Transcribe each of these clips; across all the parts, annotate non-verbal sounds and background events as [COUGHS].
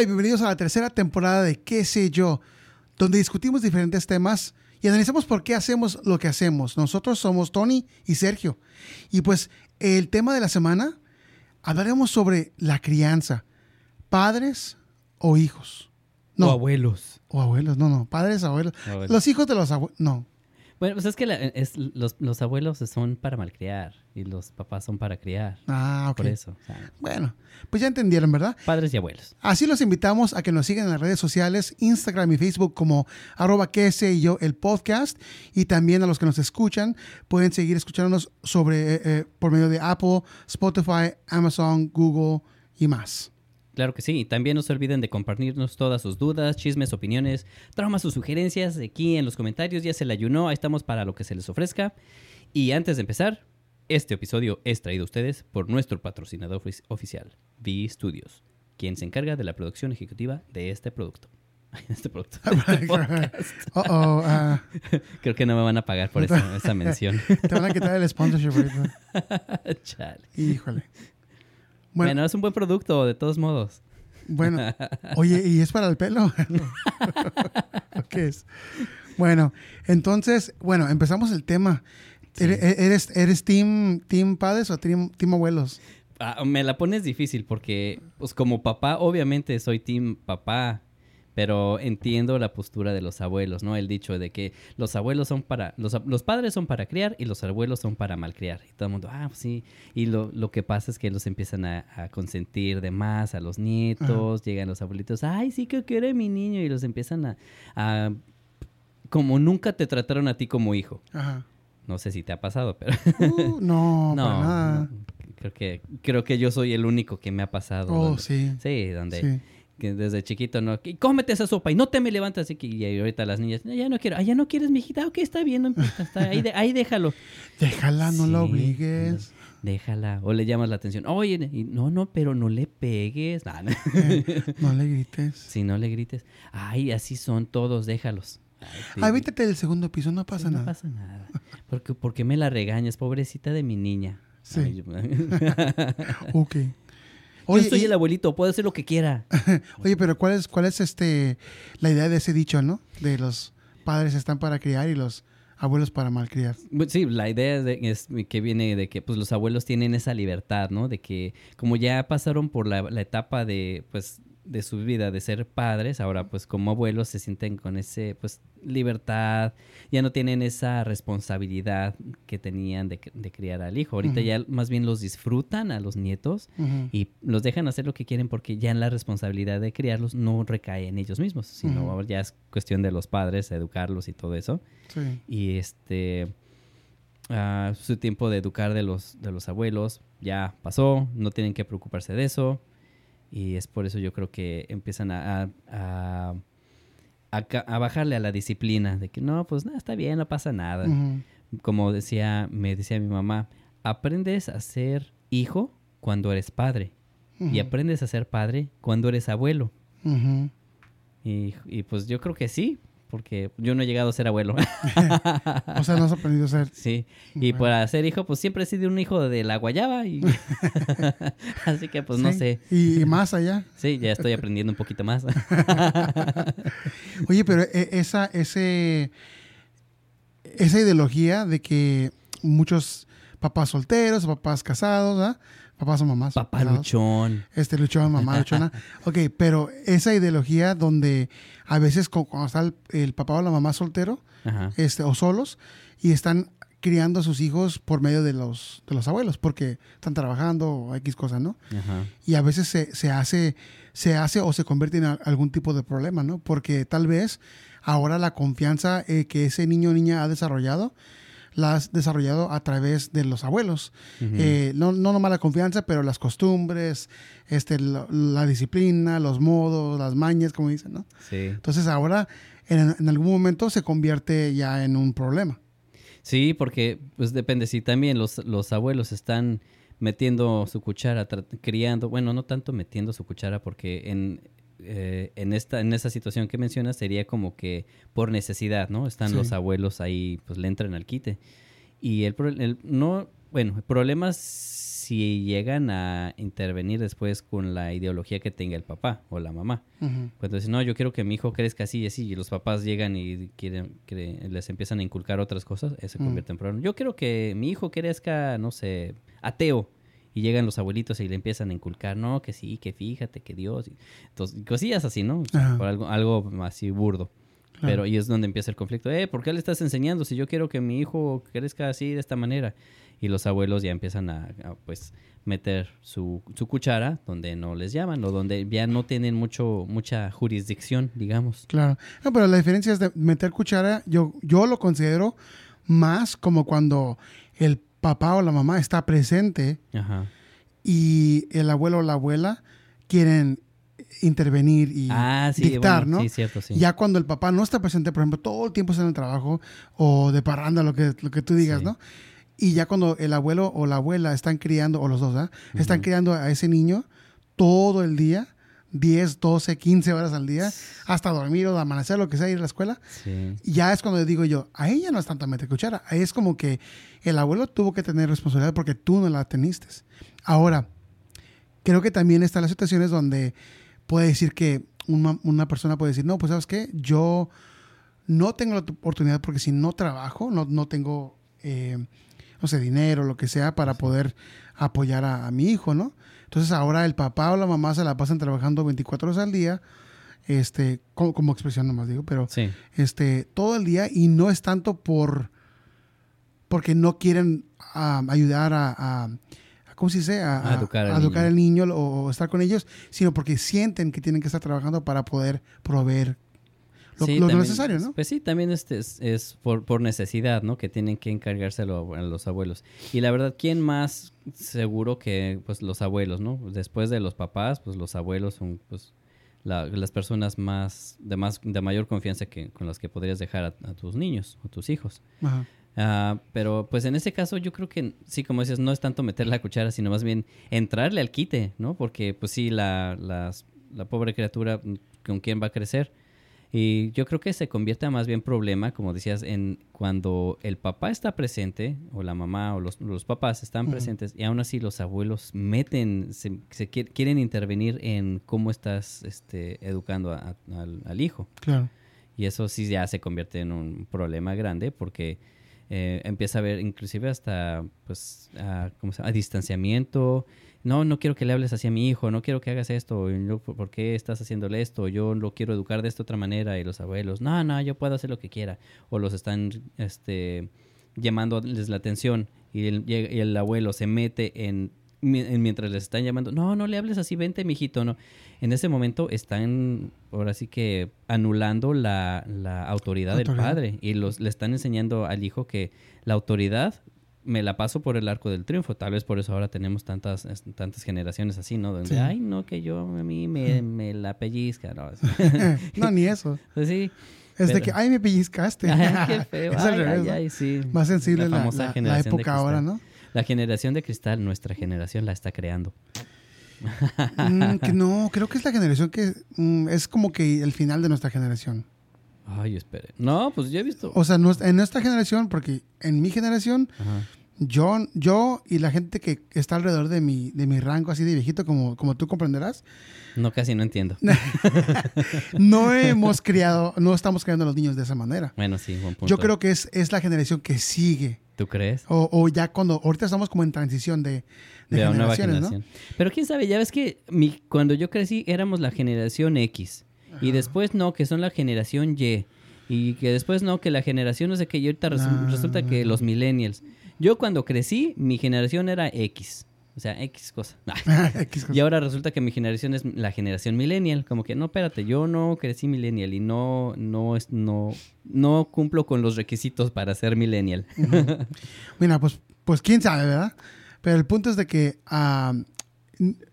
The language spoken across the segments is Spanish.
Hola y bienvenidos a la tercera temporada de ¿Qué sé yo? Donde discutimos diferentes temas y analizamos por qué hacemos lo que hacemos. Nosotros somos Tony y Sergio. Y pues el tema de la semana hablaremos sobre la crianza. Padres o hijos. No. O abuelos. O abuelos, no, no. Padres, abuelos. Abuelos. Los hijos de los abuelos. No. Bueno, pues es que la- es- los, los abuelos son para malcriar y los papás son para criar. Ah, ok. Por eso. o sea, Bueno, pues ya entendieron, ¿verdad? padres y abuelos. Así los invitamos a que nos sigan en las redes sociales, Instagram y Facebook como arroba que sé yo el podcast y también a los que nos escuchan pueden seguir escuchándonos sobre eh, eh, por medio de Apple, Spotify, Amazon, Google y más. Claro que sí. Y también no se olviden de compartirnos todas sus dudas, chismes, opiniones, traumas o sugerencias aquí en los comentarios. Ya se le ayunó. Ahí estamos para lo que se les ofrezca. Y antes de empezar, este episodio es traído a ustedes por nuestro patrocinador ofi- oficial, V Studios, quien se encarga de la producción ejecutiva de este producto. [LAUGHS] Este producto. este [LAUGHS] ah, [LAUGHS] Creo que no me van a pagar por esa, esa mención. te van a quitar el sponsorship ahorita. Chale. Híjole. Bueno, Bueno, es un buen producto, de todos modos. bueno. [LAUGHS] Oye, ¿y es para el pelo? ¿O [LAUGHS] ¿Qué es? Bueno, entonces, bueno, empezamos el tema. Sí. ¿Eres, eres, eres team, team padres o team, team abuelos? Ah, me la pones difícil porque, pues como papá, obviamente soy team papá, pero entiendo la postura de los abuelos, ¿no? El dicho de que los abuelos son para, los, los padres son para criar y los abuelos son para malcriar. Y todo el mundo, ah, pues sí. Y lo, lo que pasa es que los empiezan a, a consentir de más a los nietos, llegan los abuelitos, ay, sí que quiere mi niño, y los empiezan a, a, como nunca te trataron a ti como hijo. Ajá. No sé si te ha pasado, pero... Uh, no, [LAUGHS] No, para nada. no, creo que creo que yo soy el único que me ha pasado. Oh, donde- sí. Sí, donde Sí. Que desde chiquito no, y cómete esa sopa y no te me levantas así que y ahorita las niñas, "No, ya no quiero, ah, ya no quieres, mijita, ok, está bien, no está ahí, de- ahí déjalo. Déjala, no la Sí, obligues. Déjala, o le llamas la atención, oye, y no, no, pero no le pegues, Nah, no. [LAUGHS] Eh, no le grites. si no le grites, ay, así son todos, déjalos. Ay, sí, Ah, del segundo piso, no sí, pasa no nada. pasa nada. Porque, porque me la regañas, pobrecita de mi niña. Sí. Ay, yo- [LAUGHS] Ok. Yo Oye, soy y- el abuelito, puedo hacer lo que quiera. [LAUGHS] oye, pero ¿cuál es, cuál es este la idea de ese dicho, no? De los padres están para criar y los abuelos para malcriar. Bu- Sí, la idea es, de- es que viene de que pues los abuelos tienen esa libertad, ¿no? De que como ya pasaron por la, la etapa de pues de su vida de ser padres, ahora pues como abuelos se sienten con ese pues libertad, ya no tienen esa responsabilidad que tenían de, de criar al hijo. Ahorita ya más bien los disfrutan a los nietos y los dejan hacer lo que quieren porque ya la responsabilidad de criarlos no recae en ellos mismos, sino Ujú. ya es cuestión de los padres, educarlos y todo eso Sí. y este ah, su tiempo de educar de los de los abuelos ya pasó no tienen que preocuparse de eso y es por eso yo creo que empiezan a, a, a- bajarle a la disciplina de que no pues nada está bien no pasa nada como decía me decía mi mamá aprendes a ser hijo cuando eres padre y aprendes a ser padre cuando eres abuelo y, y pues yo creo que sí porque yo no he llegado a ser abuelo [LAUGHS] O sea, no has aprendido a ser. [LAUGHS] Sí, y Bueno. para ser hijo, pues siempre he sido un hijo de la guayaba. Y... [LAUGHS] Así que, pues no sé. Y, y más allá. Sí, ya estoy aprendiendo un poquito más. Oye, pero e- esa, ese, esa ideología de que muchos papás solteros, papás casados, ¿ah? Papás o mamás. Papá luchón. Este luchón, mamá luchona. [LAUGHS] ok, pero esa ideología donde a veces cu- cuando está el, el papá o la mamá soltero Ajá. este, o solos y están criando a sus hijos por medio de los, de los abuelos porque están trabajando o X cosa, ¿no? Ajá. y a veces se, se hace se hace o se convierte en a- algún tipo de problema, ¿no? Porque tal vez ahora la confianza eh, que ese niño o niña ha desarrollado la has desarrollado a través de los abuelos. Eh, no, no nomás la confianza, pero las costumbres, este, la disciplina, los modos, las mañas, como dicen, ¿no? Sí. Entonces ahora en, en algún momento se convierte ya en un problema. Sí, porque pues depende. Si también los, los abuelos están metiendo su cuchara, criando, bueno, no tanto metiendo su cuchara, porque en, eh, en, esta, en esa situación que mencionas sería como que por necesidad, ¿no? Están Sí. los abuelos ahí, pues le entran al quite. Y el, el- no, bueno, el problema si llegan a intervenir después con la ideología que tenga el papá o la mamá. Cuando dicen, no, yo quiero que mi hijo crezca así y así, y los papás llegan y quieren, que les empiezan a inculcar otras cosas, eso se convierte en problema. Yo quiero que mi hijo crezca, no sé, ateo. Y llegan los abuelitos y le empiezan a inculcar, no, que sí, que fíjate, que Dios. y- Entonces, cosillas así, ¿no? O sea, Ajá. por algo, algo así burdo. Claro. Pero y es donde empieza el conflicto. Eh, ¿por qué le estás enseñando si yo quiero que mi hijo crezca así, de esta manera? Y los abuelos ya empiezan a, a, pues, meter su, su cuchara donde no les llaman o donde ya no tienen mucho mucha jurisdicción, digamos. Claro. No, pero la diferencia es de meter cuchara, yo, yo lo considero más como cuando el papá o la mamá está presente Ajá. y el abuelo o la abuela quieren intervenir y Ah, sí, dictar, bueno, ¿no? sí, cierto, sí. Ya cuando el papá no está presente, por ejemplo, todo el tiempo está en el trabajo o de parranda, lo que, lo que tú digas, Sí. ¿no? Y ya cuando el abuelo o la abuela están criando, o los dos. Están criando a ese niño todo el día, 10, 12, 15 horas al día, hasta dormir o de amanecer, lo que sea, ir a la escuela. Sí. Y ya es cuando digo yo, a ella no es tanto meter cuchara, ahí es como que el abuelo tuvo que tener responsabilidad porque tú no la teniste. Ahora, creo que también están las situaciones donde puede decir que una, una persona puede decir, no, pues sabes qué, yo no tengo la oportunidad porque si no trabajo, no, no tengo, eh, no sé, dinero, lo que sea, para poder apoyar a, a mi hijo, ¿no? Entonces ahora el papá o la mamá se la pasan trabajando 24 horas al día, este, como, como expresión nomás digo, pero Sí. este, todo el día y no es tanto por porque no quieren ah, ayudar a, a- a- ¿cómo se dice? A, A educar al educar niño. al niño o, o estar con ellos, sino porque sienten que tienen que estar trabajando para poder proveer lo, Sí, lo también, necesario, ¿no? Pues sí, también este es, es por, por necesidad, ¿no? Que tienen que encargárselo a los abuelos. Y la verdad, ¿quién más seguro que pues los abuelos, ¿no? Después de los papás, pues los abuelos son pues la- las personas más de más de mayor confianza que con las que podrías dejar a, a tus niños o tus hijos. Ajá. Ah, pero pues en ese caso yo creo que sí, como dices, no es tanto meter la cuchara, sino más bien entrarle al quite, ¿no? Porque pues sí, la, las- la pobre criatura con quién va a crecer. Y yo creo que se convierte más bien problema, como decías, en cuando el papá está presente, o la mamá, o los, los papás están presentes, y aún así los abuelos meten, se, se qui- quieren intervenir en cómo estás este, educando a- a- al, al hijo. Claro. Y eso sí ya se convierte en un problema grande porque eh, empieza a haber inclusive hasta, pues, a, ¿cómo se llama? a distanciamiento. No, no quiero que le hables así a mi hijo, no quiero que hagas esto, ¿por qué estás haciéndole esto? Yo lo quiero educar de esta otra manera y los abuelos, no, no, yo puedo hacer lo que quiera. O los están este, llamándoles la atención y el, y el abuelo se mete en, mi- en- mientras les están llamando, no, no le hables así, vente, mijito, no. En ese momento están, ahora sí que, anulando la, la autoridad, del Autoridad. padre y los, le están enseñando al hijo que la autoridad me la paso por el arco del triunfo. Tal vez por eso ahora tenemos tantas, tantas generaciones así, ¿no? Donde, Sí. ay, no, que yo a mí me, me la pellizca, ¿no? [LAUGHS] no, ni eso. [LAUGHS] Pues sí. Es de que, ay, me pellizcaste. [LAUGHS] Ay, qué feo. Es Ay, revés, ay, ¿no? ay, sí. Más sensible la, época ahora. ¿no? La generación de cristal, nuestra generación la está creando. Mm, que no, creo que es la generación que mm, es como que el final de nuestra generación. Ay, espere. No, pues yo he visto. O sea, en nuestra generación, porque en mi generación, Ajá. yo, yo y la gente que está alrededor de mi, de mi rango así de viejito, como, como tú comprenderás, No, casi no entiendo. [LAUGHS] no hemos criado, no estamos criando a los niños de esa manera. Bueno, sí, buen punto. Yo creo que es, es la generación que sigue. ¿Tú crees? O, o ya cuando, ahorita estamos como en transición de, de De la nueva generaciones, ¿no? Pero quién sabe, ya ves que mi, cuando yo crecí éramos la generación X. Y después no, que son la generación Y. Y que después no, que la generación no sé qué. Y ahorita resu- No. resulta que los millennials. Yo cuando crecí, mi generación era X. O sea, X cosa. [LAUGHS] [LAUGHS] X cosa. Y ahora resulta que mi generación es la generación millennial. Como que no, espérate, yo no crecí millennial y no, no, es, no, no cumplo con los requisitos para ser millennial. Mira, pues, pues quién sabe, ¿verdad? Pero el punto es de que ah,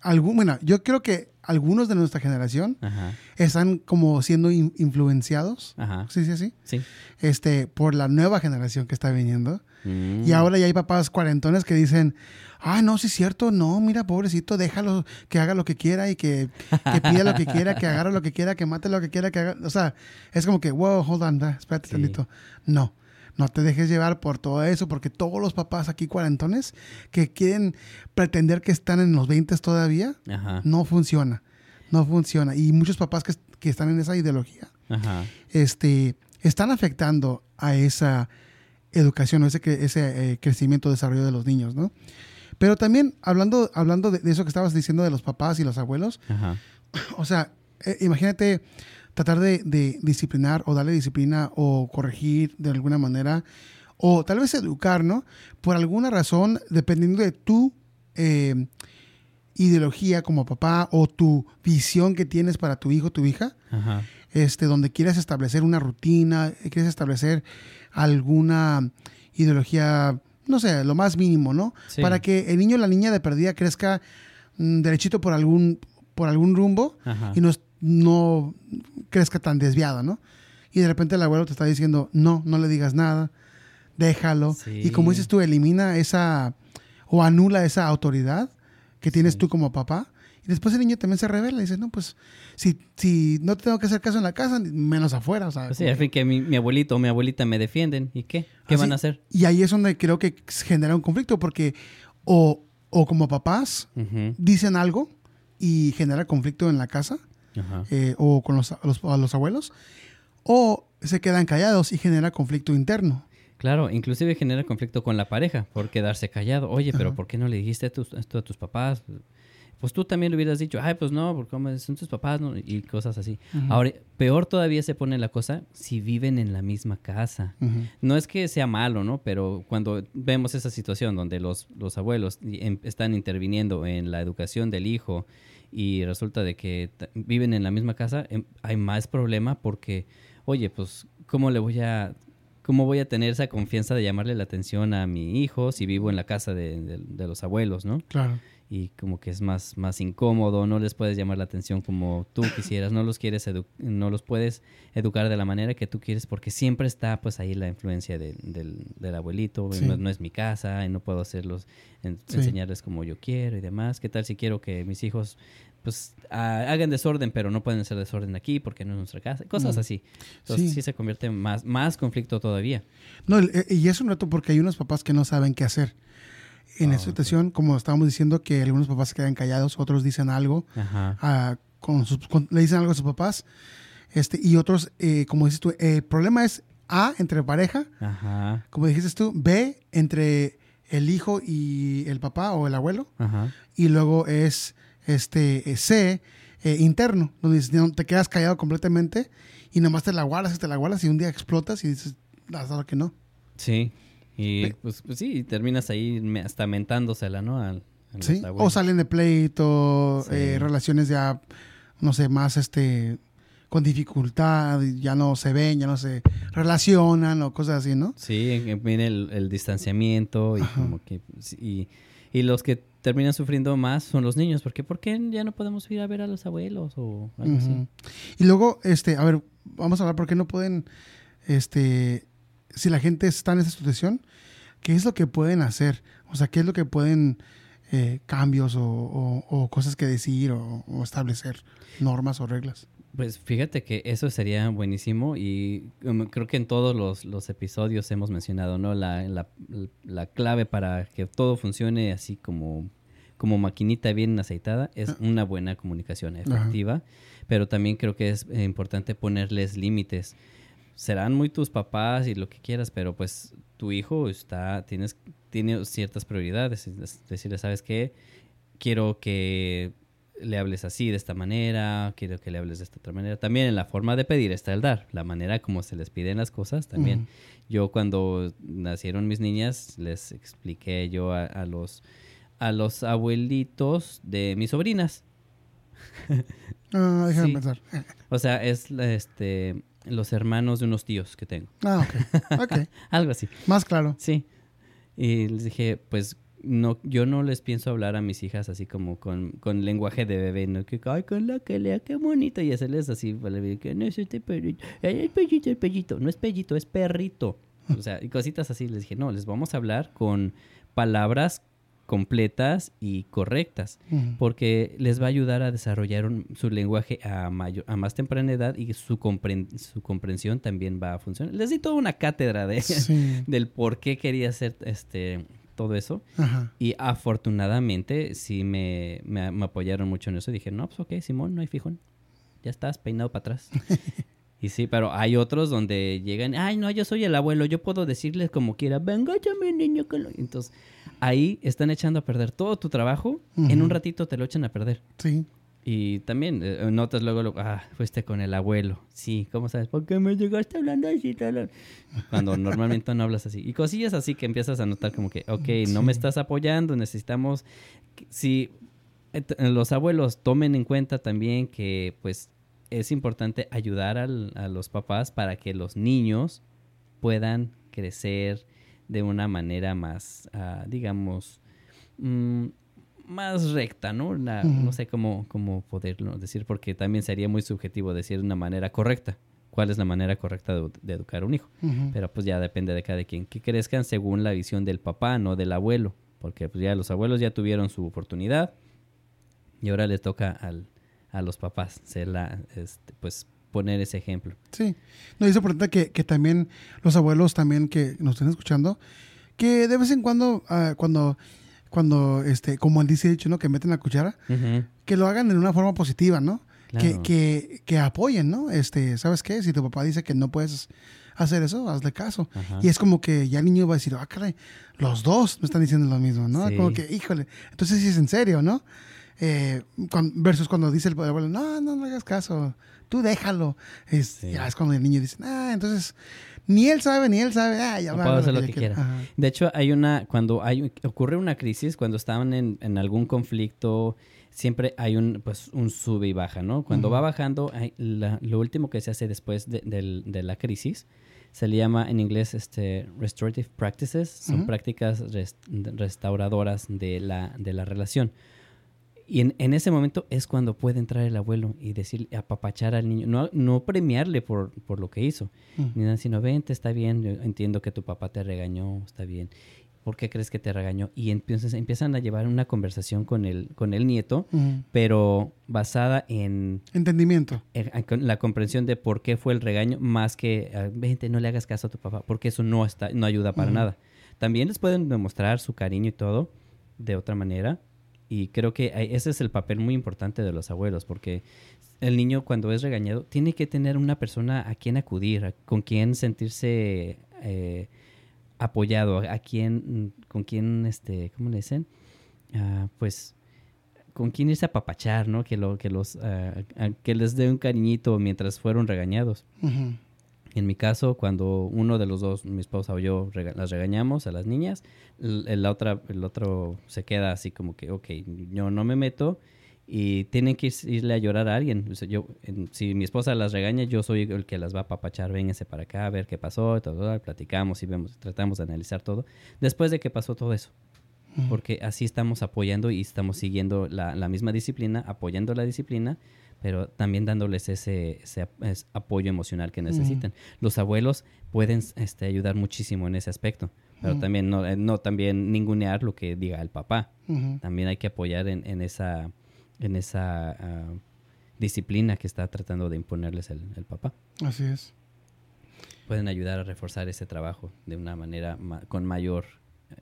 algún, bueno, yo creo que algunos de nuestra generación Ajá, están como siendo in- influenciados, ajá, sí, sí, sí, sí. este, por la nueva generación que está viniendo. Mm. Y ahora ya hay papás cuarentones que dicen, ah, no, sí es cierto, no, mira, pobrecito, déjalo que haga lo que quiera y que, que pida lo que [LAUGHS] quiera, que agarre lo que quiera, que mate lo que quiera, que haga. O sea, es como que, wow, hold on, da, espérate Sí. tantito. No, No te dejes llevar por todo eso, porque todos los papás aquí cuarentones que quieren pretender que están en los 20 todavía, Ajá. no funciona. No funciona. Y muchos papás que, que están en esa ideología, Ajá. este, están afectando a esa educación o ese, ese eh, crecimiento, desarrollo de los niños, ¿no? Pero también, hablando, hablando de, de eso que estabas diciendo de los papás y los abuelos, Ajá. o sea, eh, imagínate tratar de, de disciplinar o darle disciplina o corregir de alguna manera o tal vez educar, ¿no? Por alguna razón, dependiendo de tu eh, ideología como papá o tu visión que tienes para tu hijo, tu hija, Ajá. este, donde quieras establecer una rutina, quieres establecer alguna ideología, no sé, lo más mínimo, ¿no? Sí. Para que el niño o la niña de perdida crezca mm, derechito por algún, por algún rumbo Ajá. y no, no crezca tan desviado, ¿no? Y de repente el abuelo te está diciendo, no, no le digas nada, déjalo. Sí. Y como dices tú, elimina esa o anula esa autoridad que tienes tú como papá. Y después el niño también se revela y dice, no, pues si, si no te tengo que hacer caso en la casa, menos afuera. O sea, Pues sí, al que- fin que mi, mi abuelito o mi abuelita me defienden. ¿Y qué? ¿Qué Así- van a hacer? Y ahí es donde creo que genera un conflicto porque o, o como papás dicen algo y genera conflicto en la casa. Eh, o con los, los- a los abuelos, o se quedan callados y genera conflicto interno. Claro, inclusive genera conflicto con la pareja por quedarse callado. Oye, pero Ajá. ¿por qué no le dijiste tus- esto a tus papás? Pues tú también le hubieras dicho, ay, pues no, porque son tus papás, ¿no? y cosas así. Ahora, peor todavía se pone la cosa si viven en la misma casa. No es que sea malo, ¿no? Pero cuando vemos esa situación donde los, los abuelos em- están interviniendo en la educación del hijo y resulta de que viven en la misma casa, em, hay más problema porque, oye, pues, ¿cómo le voy a... ¿Cómo voy a tener esa confianza de llamarle la atención a mi hijo si vivo en la casa de los abuelos, ¿no? Claro. Y como que es más, más incómodo, no les puedes llamar la atención como tú [COUGHS] quisieras, no los quieres edu- no los puedes educar de la manera que tú quieres porque siempre está pues ahí la influencia de- del, del abuelito, Sí. no, no es mi casa y no puedo hacerlos, en- Sí. enseñarles como yo quiero y demás, ¿qué tal si quiero que mis hijos pues ha- hagan desorden pero no pueden hacer desorden aquí porque no es nuestra casa, cosas Mm. así, entonces Sí. sí. se convierte en más, más conflicto todavía. No, eh, y es un reto porque hay unos papás que no saben qué hacer. En Ah, esta situación, como estábamos diciendo, que algunos papás se quedan callados, otros dicen algo, Ajá. a- con sus- con- le dicen algo a sus papás, este, y otros, eh, como dices tú, el problema es A, entre pareja, Ajá. como dijiste tú, B, entre el hijo y el papá o el abuelo, Ajá. y luego es este eh, C, eh, interno, donde dices, no, te quedas callado completamente y nomás te la guardas y te la guardas y un día explotas y dices, hasta lo que no. Sí. Y pues, pues sí, terminas ahí hasta mentándosela, ¿no? Al, ¿sí? O salen de pleito, Sí. eh, relaciones ya, no sé, más este con dificultad, ya no se ven, ya no se relacionan o cosas así, ¿no? Sí, en- en- viene el, el distanciamiento y Ajá. como que... pues, Y, y los que terminan sufriendo más son los niños. porque ¿Por qué ya no podemos ir a ver a los abuelos o algo así? Y luego, este, a ver, vamos a hablar por qué no pueden, este, si la gente está en esa situación, ¿qué es lo que pueden hacer? O sea, ¿qué es lo que pueden, eh, cambios o, o- o cosas que decir o, o establecer, normas o reglas? Pues fíjate que eso sería buenísimo y um, creo que en todos los, los episodios hemos mencionado, ¿no? La, la, la clave para que todo funcione así como, como maquinita bien aceitada es una buena comunicación efectiva, pero también creo que es importante ponerles límites. Serán muy tus papás y lo que quieras, pero pues tu hijo está, tienes, tiene ciertas prioridades. Es decirle, ¿sabes qué? Quiero que le hables así, de esta manera, quiero que le hables de esta otra manera. También en la forma de pedir está el dar, la manera como se les piden las cosas también. Yo cuando nacieron mis niñas les expliqué yo a, a los a los abuelitos de mis sobrinas. Ah, déjame Sí. pensar. O sea, es este los hermanos de unos tíos que tengo. Ah, [LAUGHS] ok. Algo así. Más claro. Sí. Y les dije, pues no, yo no les pienso hablar a mis hijas así como con, con lenguaje de bebé, ¿no? Que, ay, con la que lea, qué bonito. Y hacerles así, vale, que no es este perrito, el pellito, el pellito. No es pellito, es perrito. O sea, y cositas así. Les dije, no, les vamos a hablar con palabras completas y correctas, porque les va a ayudar a desarrollar un- su lenguaje a, mayor, a más temprana edad y su, compren- su comprensión también va a funcionar. Les di toda una cátedra de, Sí. [LAUGHS] del por qué quería hacer este, todo eso. Ajá. Y afortunadamente sí me, me, me apoyaron mucho en eso. Dije, no, pues ok, Simón, no hay fijón. Ya estás peinado para atrás. [LAUGHS] y sí, pero hay otros donde llegan, ay, no, yo soy el abuelo, yo puedo decirles como quiera, venga, ya mi niño. Que lo-". Entonces, ahí están echando a perder todo tu trabajo. En un ratito te lo echan a perder. Sí. Y también eh, notas luego, luego, ah, fuiste con el abuelo. Sí, ¿cómo sabes? ¿Por qué me llegaste hablando así? tal?" Cuando normalmente no hablas así. Y cosillas así que empiezas a notar como que, ok, no me estás apoyando, necesitamos... Si eh, los abuelos tomen en cuenta también que pues es importante ayudar al- a los papás para que los niños puedan crecer de una manera más, ah, digamos, mm, más recta, ¿no? No sé cómo, cómo poderlo decir, porque también sería muy subjetivo decir una manera correcta. ¿Cuál es la manera correcta de, de educar a un hijo? Pero pues ya depende de cada quien. Que crezcan según la visión del papá, no del abuelo. Porque pues ya los abuelos ya tuvieron su oportunidad y ahora les toca al, a los papás ser la, este, pues poner ese ejemplo. Sí. No, es importante que, que también los abuelos también que nos estén escuchando, que de vez en cuando, ah, cuando, cuando, este, como él dice dicho, ¿no? Que meten la cuchara, que lo hagan de una forma positiva, ¿no? Que, que, que apoyen, ¿no? Este, ¿sabes qué? Si tu papá dice que no puedes hacer eso, hazle caso. Ajá. Y es como que ya el niño va a decir, ah, caray, los dos me están diciendo lo mismo, ¿no? Sí. Como que, híjole, entonces sí es en serio, ¿no? Eh, cuan- versus cuando dice el abuelo, no, no, no hagas caso, tú déjalo. Es, Sí. Ya es cuando el niño dice, ah, entonces ni él sabe, ni él sabe, ah, ya No puedo hacer lo que quiera". De hecho, hay una, cuando hay, ocurre una crisis, cuando estaban en, en algún conflicto, siempre hay un, pues, un sube y baja, ¿no? Cuando va bajando, hay la- lo último que se hace después de, de la crisis se le llama en inglés este, restorative practices, son prácticas res- restauradoras de la, de la relación. Y en, en ese momento es cuando puede entrar el abuelo y decir, apapachar al niño, no, no premiarle por, por lo que hizo, Ujú. ni nada, sino vente, está bien, yo entiendo que tu papá te regañó, está bien. ¿Por qué crees que te regañó? Y entonces empiezan a llevar una conversación con el, con el nieto, Ujú. pero basada en, Entendimiento. en- la comprensión de por qué fue el regaño, más que, ah, vente, no le hagas caso a tu papá, porque eso no, está, no ayuda para Ujú. nada. También les pueden demostrar su cariño y todo de otra manera. Y creo que ese es el papel muy importante de los abuelos, porque el niño cuando es regañado tiene que tener una persona a quien acudir, a- con quien sentirse eh, apoyado, a quien, mm, con quien, este, ¿cómo le dicen? Ah, pues con quien irse a papachar, ¿no? Que, lo, que, los, ah, que les dé un cariñito mientras fueron regañados. Ujú. En mi caso, cuando uno de los dos, mi esposa o yo, rega- las regañamos a las niñas, el, otra, el otro se queda así como que, ok, yo no me meto y tienen que ir- irle a llorar a alguien. O sea, yo, en- si mi esposa las regaña, yo soy el que las va a papachar, vénganse para acá, a ver qué pasó, todo, todo, platicamos y vemos, tratamos de analizar todo. Después de que pasó todo eso, porque así estamos apoyando y estamos siguiendo la, la misma disciplina, apoyando la disciplina, pero también dándoles ese, ese ap- es- apoyo emocional que necesitan. Los abuelos pueden este, ayudar muchísimo en ese aspecto, pero Ujú. también no, eh, no también ningunear lo que diga el papá. También hay que apoyar en, en esa, en esa ah, disciplina que está tratando de imponerles el, el papá. Así es. Pueden ayudar a reforzar ese trabajo de una manera ma- con mayor,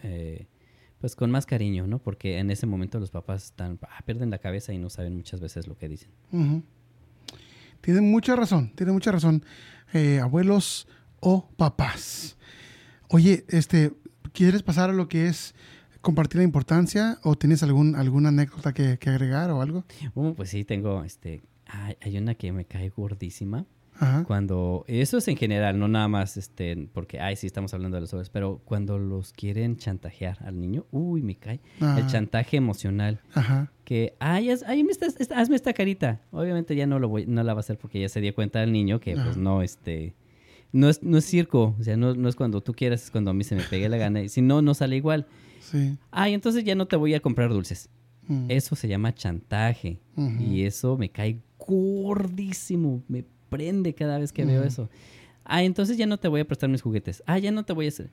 eh, pues con más cariño, ¿no? Porque en ese momento los papás están, ah, pierden la cabeza y no saben muchas veces lo que dicen. Ujú. Tiene mucha razón, tiene mucha razón. Eh, abuelos o papás. Oye, este, ¿quieres pasar a lo que es compartir la importancia o tienes algún, alguna anécdota que, que agregar o algo? Uh, pues sí, tengo, este, hay, hay una que me cae gordísima. Ajá. Cuando, eso es en general, no nada más, este, porque, ay, sí, estamos hablando de los hombres, pero cuando los quieren chantajear al niño, uy, me cae. El chantaje emocional. Ajá. que ay, haz- ay, me estás- est- hazme esta carita. Obviamente ya no lo voy, no la va a hacer porque ya se dio cuenta el niño que pues no, este, no es, no es circo, o sea, no, no es cuando tú quieras, es cuando a mí se me pegue la gana. Y si no, no sale igual. Sí. Ay, entonces ya no te voy a comprar dulces. Mm. Eso se llama chantaje. Y eso me cae gordísimo. Me prende cada vez que veo eso. Ah, entonces ya no te voy a prestar mis juguetes. Ah, ya no te voy a hacer.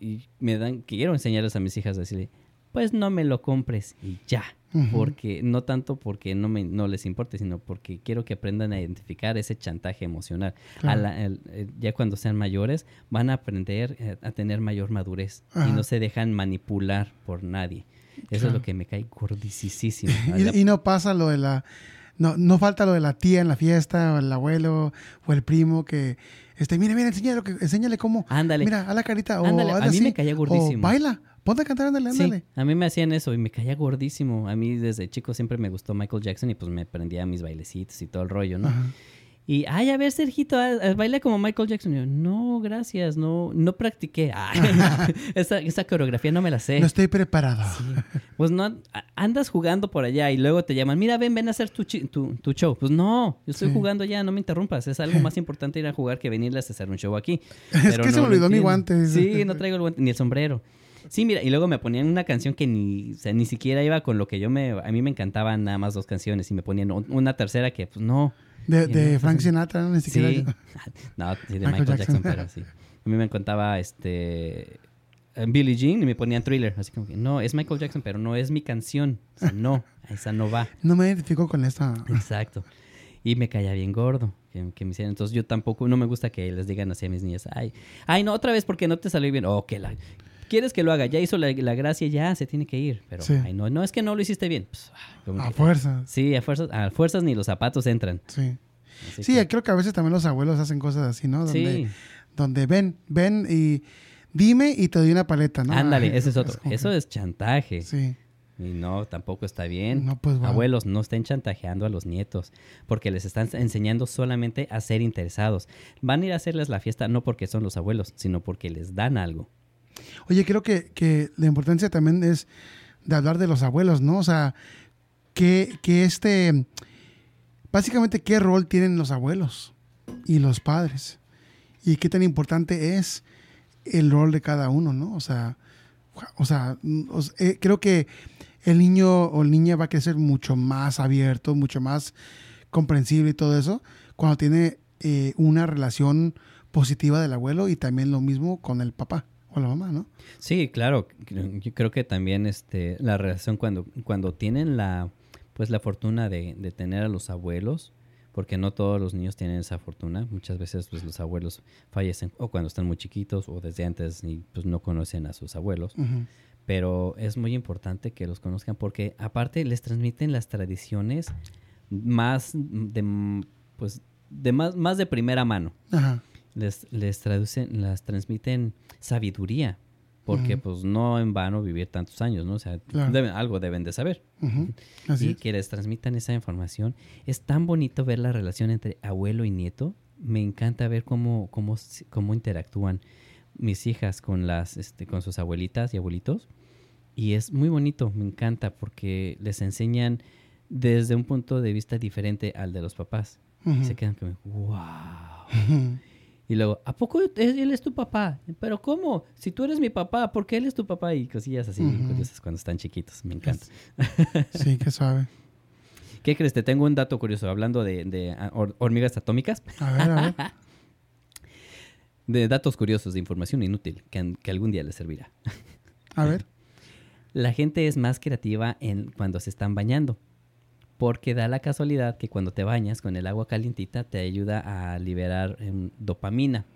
Y me dan, quiero enseñarles a mis hijas a decirle, pues no me lo compres y ya. Porque, no tanto porque no, me, no les importe, sino porque quiero que aprendan a identificar ese chantaje emocional. A Claro. la- el- el- ya cuando sean mayores, van a aprender eh, a tener mayor madurez Ajá. y no se dejan manipular por nadie. Eso es lo que me cae gordisísimo. [LAUGHS] Y, y no pasa lo de la. No, no falta lo de la tía en la fiesta, o el abuelo, o el primo que. Este, mira, mira, enséñale, que, enséñale cómo. Ándale. Mira, a la carita. O Ándale, a mí me caía O gordísimo. baila, ponte a cantar, ándale, Sí, ándale. a mí me hacían eso y me caía gordísimo. A mí desde chico siempre me gustó Michael Jackson y pues me prendía mis bailecitos y todo el rollo, ¿no? Ajá. Y, ay, a ver, Sergito, baila como Michael Jackson. Y yo, no, gracias, no, no practiqué. [LAUGHS] Ay, [LAUGHS] esa, esa coreografía no me la sé. No estoy preparado. Pues no, andas jugando por allá y luego te llaman, mira, ven, ven a hacer tu, tu, tu show. Pues no, yo estoy Sí. jugando ya, no me interrumpas. Es algo [LAUGHS] más importante ir a jugar que venirles a hacer un show aquí. Es Pero que se me olvidó mi guante. Sí, no traigo el guante, ni el sombrero. Sí, mira, y luego me ponían una canción que ni, o sea, ni siquiera iba con lo que yo me... A mí me encantaban nada más dos canciones y me ponían un- una tercera que, pues no. De, no, Frank pues, Sinatra, ¿no? ni siquiera. Sí. [LAUGHS] No, sí, de Michael Michael, Jackson. Jackson. pero sí. A mí me contaba este eh, Billie Jean y me ponían thriller. Así como que, no, es Michael Jackson, pero no es mi canción. O sea, no, [LAUGHS] esa no va. No me identifico con esta. Exacto. Y me caía bien gordo que, que me hicieran. Entonces yo tampoco, no me gusta que les digan así a mis niñas, ay, ay, no, otra vez porque no te salió bien. Oh, que la... ¿Quieres que lo haga? Ya hizo la, la gracia, ya se tiene que ir. Pero, Sí. ay, no, no, es que no lo hiciste bien. Pues, ah, A que- fuerza. Sí, a fuerzas, a fuerzas ni los zapatos entran. Sí. Así Sí, que- creo que a veces también los abuelos hacen cosas así, ¿no? Donde, sí. donde ven, ven y dime y te doy una paleta, ¿no? Ándale, ese es otro. como Eso es chantaje. Sí. Y no, tampoco está bien. No, pues, va. Abuelos, no estén chantajeando a los nietos, porque les están enseñando solamente a ser interesados. Van a ir a hacerles la fiesta no porque son los abuelos, sino porque les dan algo. Oye, creo que, que la importancia también es de hablar de los abuelos, ¿no? O sea, que, que este, básicamente, ¿qué rol tienen los abuelos y los padres? Y qué tan importante es el rol de cada uno, ¿no? O sea, o sea, eh, creo que el niño o niña va a crecer mucho más abierto, mucho más comprensible y todo eso, cuando tiene eh, una relación positiva del abuelo y también lo mismo con el papá la mamá, ¿no? Sí, claro. Yo creo que también este, la relación cuando, cuando tienen la, pues la fortuna de, de tener a los abuelos, porque no todos los niños tienen esa fortuna. Muchas veces pues, los abuelos fallecen o cuando están muy chiquitos o desde antes y pues no conocen a sus abuelos. Pero es muy importante que los conozcan porque aparte les transmiten las tradiciones más de pues de más, más de primera mano. Ajá. Les, les traducen, las transmiten sabiduría. Porque Ujú. pues no en vano vivir tantos años, ¿no? O sea, Claro. deben- algo deben de saber. Ujú. [LAUGHS] Así y es. que les transmitan esa información. Es tan bonito ver la relación entre abuelo y nieto. Me encanta ver cómo, cómo, cómo interactúan mis hijas con las, este, con sus abuelitas y abuelitos. Y es muy bonito, me encanta, porque les enseñan desde un punto de vista diferente al de los papás. Y Ujú. se quedan como, wow. Y luego, ¿a poco él es tu papá? ¿Pero cómo? Si tú eres mi papá, ¿por qué él es tu papá? Y cosillas así curiosas cuando están chiquitos. Me encanta. Sí, qué suave. [LAUGHS] ¿Qué crees? Te tengo un dato curioso hablando de, de, ah, hor- hormigas atómicas, A ver, a ver. [LAUGHS] de datos curiosos, de información inútil que, que algún día les servirá. A ver. [LAUGHS] La gente es más creativa en cuando se están bañando, porque da la casualidad que cuando te bañas con el agua calientita te ayuda a liberar em, dopamina.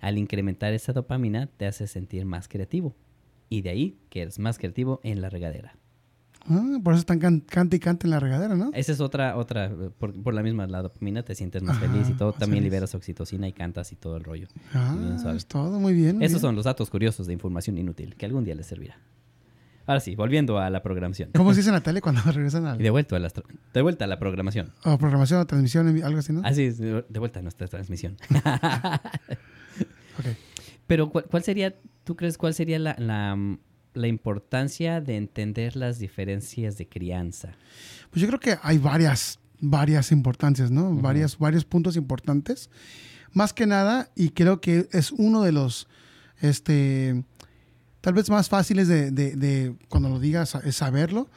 Al incrementar esa dopamina te hace sentir más creativo. Y de ahí que eres más creativo en la regadera. Ah, por eso están can cante y cante en la regadera, ¿no? Esa es otra, otra, eh, por, por la misma, la dopamina te sientes más Ajá, feliz y todo. También liberas oxitocina y cantas y todo el rollo. Ah, es todo muy bien. muy Esos bien. son los datos curiosos de información inútil que algún día les servirá. Ahora sí, volviendo a la programación. ¿Cómo se dice en la tele cuando [LAUGHS] regresan a Y de vuelta a, tra- de vuelta a la programación. o programación o transmisión, algo así, no? Así es, de vuelta a nuestra transmisión. [LAUGHS] Ok. Pero, ¿cuál, cuál sería, tú crees, cuál sería la, la, la importancia de entender las diferencias de crianza? Pues yo creo que hay varias, varias importancias, ¿no? Varias, varios puntos importantes. Más que nada, y creo que es uno de los, este, tal vez más fáciles de, de- de cuando lo digas, es saberlo,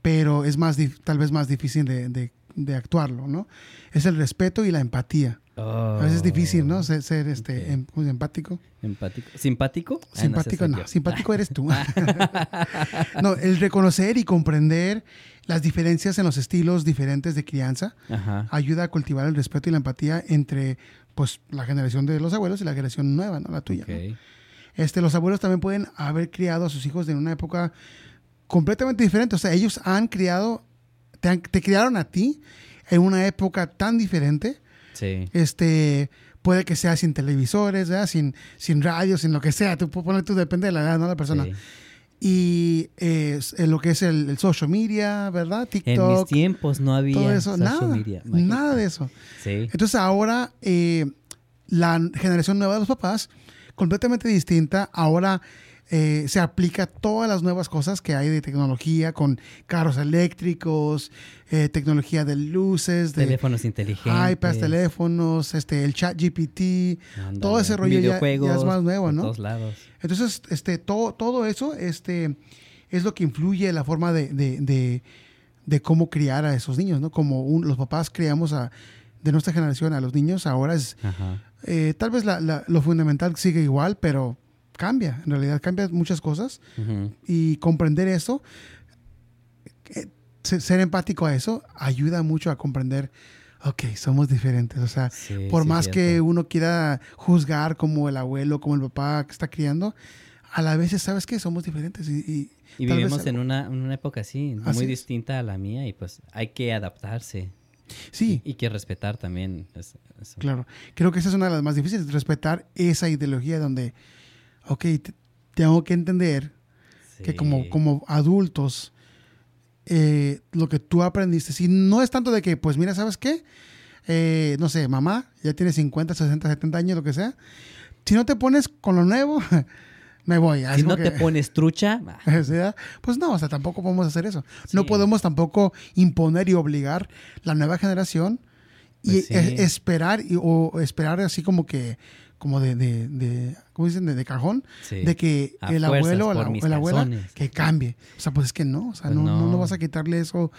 pero es más, tal vez más difícil de, de- actuarlo, ¿no? Es el respeto y la empatía. A veces es difícil, ¿no? Ser, ser, este, em- empático. Empático. ¿Simpático? Ah, no, Simpático no, simpático eres tú. [LAUGHS] no, el reconocer y comprender las diferencias en los estilos diferentes de crianza Ajá. ayuda a cultivar el respeto y la empatía entre pues la generación de los abuelos y la generación nueva, ¿no? La tuya. ¿no? Este, los abuelos también pueden haber criado a sus hijos en una época completamente diferente. O sea, ellos han criado, te, han- te criaron a ti en una época tan diferente. Sí. Este, puede que sea sin televisores, ¿verdad? Sin, sin radio, sin lo que sea. Tú puedes poner, tú depende de la edad, ¿no? La persona. sí. Y eh, lo que es el, el social media, ¿verdad? En mis TikTok, tiempos no había todo eso. social Nada, media. Imagínate. nada de eso. Sí. Entonces ahora eh, la generación nueva de los papás, completamente distinta, ahora eh, se aplica todas las nuevas cosas que hay de tecnología con carros eléctricos, eh, tecnología de luces, de Teléfonos inteligentes. iPads, teléfonos, este, el chat GPT, todo ese rollo ya- ya, es más nuevo, ¿no? todos lados. Entonces, este, todo, todo eso este, es lo que influye en la forma de, de, de- de cómo criar a esos niños, ¿no? Como un- los papás criamos a, de nuestra generación a los niños, ahora es, Ajá. Eh, tal vez la- la- lo fundamental sigue igual, pero cambia, en realidad cambia muchas cosas. Y comprender eso, eh, se- ser empático a eso, ayuda mucho a comprender, ok, somos diferentes, o sea, Sí, por sí, más que uno quiera juzgar como el abuelo, como el papá que está criando, a la vez sabes que somos diferentes y, y Y tal vez vivimos en una, en una época así, muy distinta a la mía y pues hay que adaptarse. Sí, Y, y que respetar también. es- eso. claro. Creo que esa es una de las más difíciles, respetar esa ideología donde, ok, te- tengo que entender que como, como adultos, eh, lo que tú aprendiste, si no es tanto de que, pues mira, ¿sabes qué? Eh, no sé, mamá, ya tiene 50, 60, 70 años, lo que sea. Si no te pones con lo nuevo, [LAUGHS] me voy. Si no te pones trucha, [LAUGHS] [LAUGHS] ah, pues no, o sea, tampoco podemos hacer eso. No podemos tampoco imponer y obligar la nueva generación y Pues sí. e- esperar y- o esperar así como que como de, de, de ¿cómo dicen? De, de cajón, sí. de que A el abuelo o la, abuela que cambie. O sea, pues es que no, o sea, Pues no, no. vas a quitarle eso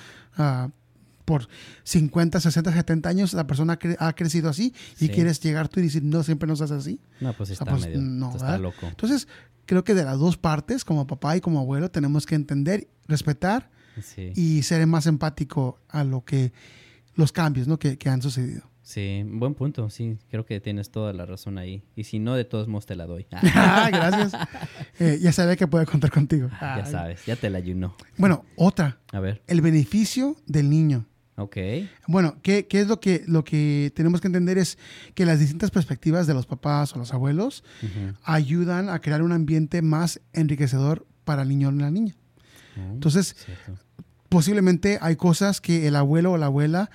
por 50, 60, 70 años. La persona ha cre- ha crecido así y Sí. quieres llegar tú y decir, no, siempre nos haces así. No, pues O sea, está pues, medio. no, está loco. Entonces, creo que de las dos partes, como papá y como abuelo, tenemos que entender, respetar Sí. y ser más empático a lo que los cambios ¿no? que, que han sucedido. Sí, buen punto, sí, creo que tienes toda la razón ahí. Y si no, de todos modos te la doy. [LAUGHS] Ah, Ah, Gracias. Eh, ya sabía que puede contar contigo. ya sabes, ya te la ayuno. Bueno, otra, A ver, el beneficio del niño. Ok. Bueno, ¿qué, qué es lo que, lo que tenemos que entender? Es que las distintas perspectivas de los papás o los abuelos ayudan a crear un ambiente más enriquecedor para el niño o la niña. Oh, Entonces, cierto. posiblemente hay cosas que el abuelo o la abuela